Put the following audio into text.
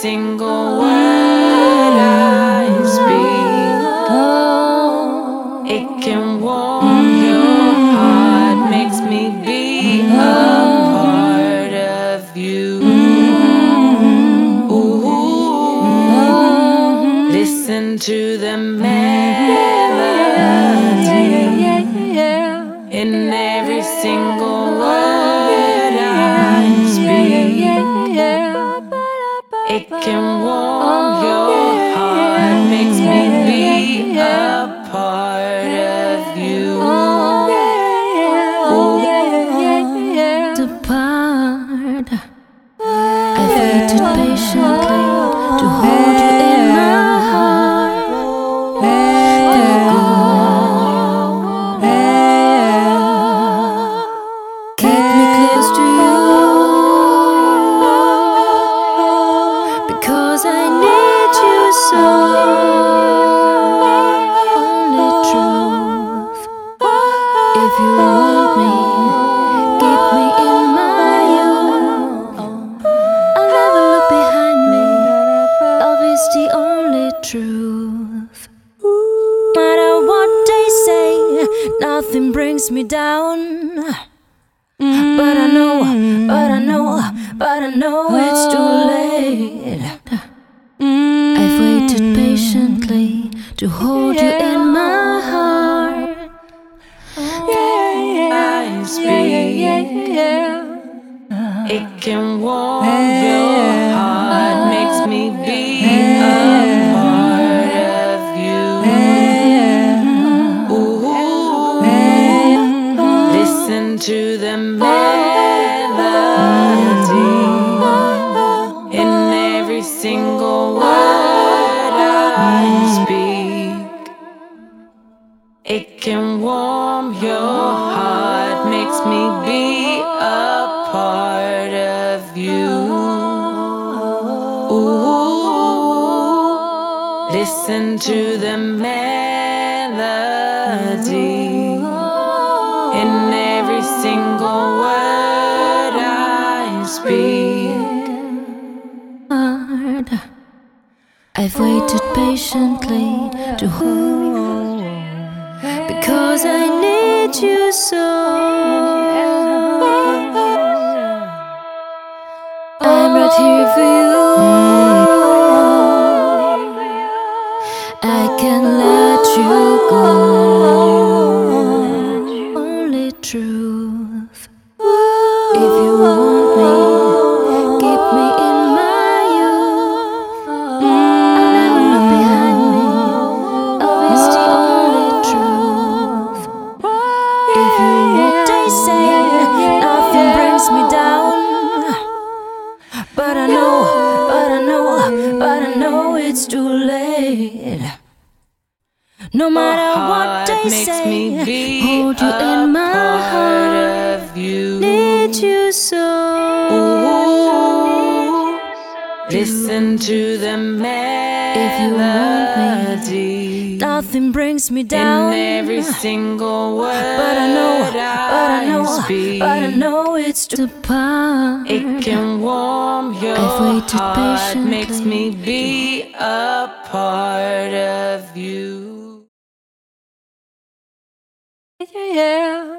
single word I speak. It can warm your heart, makes me be a part of you. Ooh, listen to the melody Depart. Me down. But I know, but I know, but I know it's too late. I've waited patiently to hold you in my heart. Oh. Yeah, yeah, I speak. It can warm your in every single word I speak. It can warm your heart, makes me be a part of you. Ooh, listen to the melody in every single word Hard. I've waited patiently to hold because I need you so. I'm right here for you. I can let you go. No matter what they makes say, me be hold you in my heart. of you. Need you so. Ooh, listen to the If you want me, melody Nothing brings me in down. every single word But I know, but I know, speak. but I know it's the part. It can warm your I've waited heart, makes me be a part of you. Yeah.